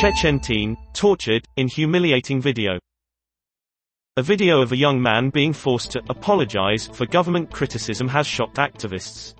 Chechen teen, tortured, in humiliating video. A video of a young man being forced to apologize for government criticism has shocked activists.